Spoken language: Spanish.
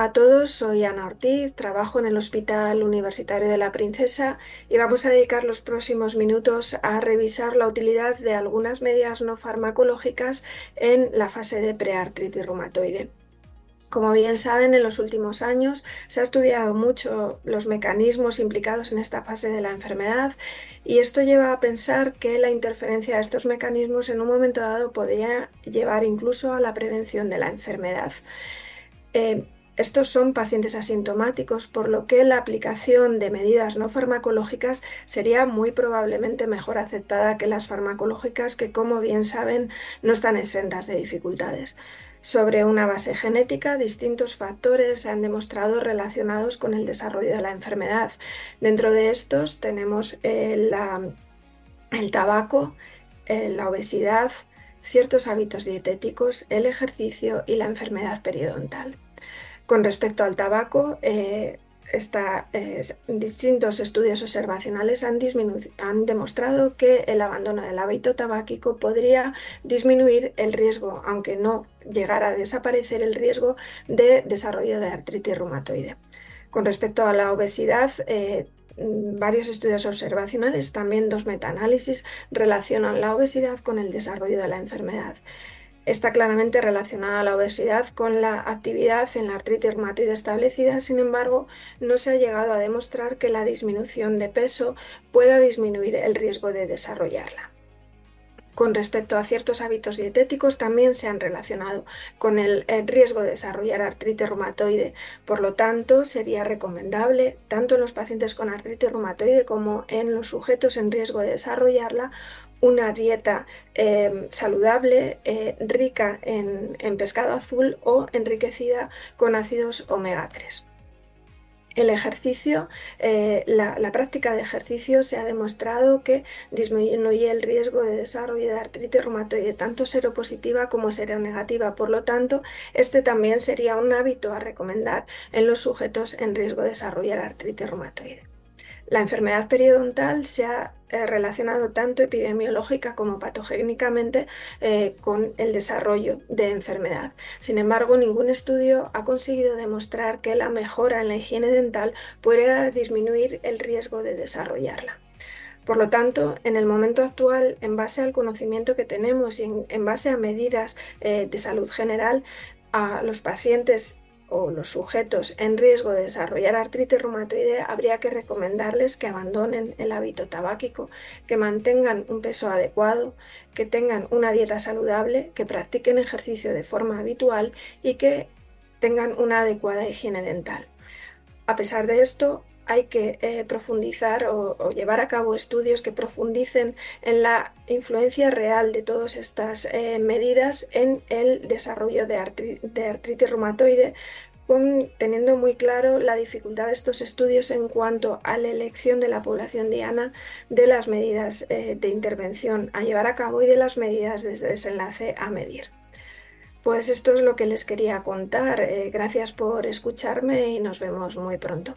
Hola a todos, soy Ana Ortiz, trabajo en el Hospital Universitario de la Princesa y vamos a dedicar los próximos minutos a revisar la utilidad de algunas medidas no farmacológicas en la fase de preartritis reumatoide. Como bien saben, en los últimos años se ha estudiado mucho los mecanismos implicados en esta fase de la enfermedad y esto lleva a pensar que la interferencia de estos mecanismos en un momento dado podría llevar incluso a la prevención de la enfermedad. Eh, estos son pacientes asintomáticos, por lo que la aplicación de medidas no farmacológicas sería muy probablemente mejor aceptada que las farmacológicas que, como bien saben, no están exentas de dificultades. Sobre una base genética, distintos factores se han demostrado relacionados con el desarrollo de la enfermedad. Dentro de estos tenemos el, el tabaco, la obesidad, ciertos hábitos dietéticos, el ejercicio y la enfermedad periodontal. Con respecto al tabaco, eh, distintos estudios observacionales han, han, demostrado que el abandono del hábito tabáquico podría disminuir el riesgo, aunque no llegara a desaparecer el riesgo de desarrollo de artritis reumatoide. Con respecto a la obesidad, eh, varios estudios observacionales, también dos metaanálisis, relacionan la obesidad con el desarrollo de la enfermedad está claramente relacionada la obesidad con la actividad en la artritis reumatoide establecida, sin embargo, no se ha llegado a demostrar que la disminución de peso pueda disminuir el riesgo de desarrollarla. Con respecto a ciertos hábitos dietéticos, también se han relacionado con el, riesgo de desarrollar artritis reumatoide. Por lo tanto, sería recomendable, tanto en los pacientes con artritis reumatoide como en los sujetos en riesgo de desarrollarla, una dieta em, saludable, eh, rica en, pescado azul o enriquecida con ácidos omega 3. El ejercicio, eh, la, la, práctica de ejercicio se ha demostrado que disminuye el riesgo de desarrollo de artritis reumatoide, tanto seropositiva como seronegativa. Por lo tanto, este también sería un hábito a recomendar en los sujetos en riesgo de desarrollar artritis reumatoide. La enfermedad periodontal se ha eh, relacionado tanto epidemiológica como patogénicamente eh, con el desarrollo de enfermedad. Sin embargo, ningún estudio ha conseguido demostrar que la mejora en la higiene dental pueda disminuir el riesgo de desarrollarla. Por lo tanto, en el momento actual, en base al conocimiento que tenemos y en, base a medidas eh, de salud general, a los pacientes o los sujetos en riesgo de desarrollar artritis reumatoide, habría que recomendarles que abandonen el hábito tabáquico, que mantengan un peso adecuado, que tengan una dieta saludable, que practiquen ejercicio de forma habitual y que tengan una adecuada higiene dental. A pesar de esto, hay que eh, profundizar o, llevar a cabo estudios que profundicen en la influencia real de todas estas eh, medidas en el desarrollo de, artritis reumatoide, teniendo muy claro la dificultad de estos estudios en cuanto a la elección de la población diana de las medidas eh, de intervención a llevar a cabo y de las medidas de desenlace a medir. Pues esto es lo que les quería contar. gracias por escucharme y nos vemos muy pronto.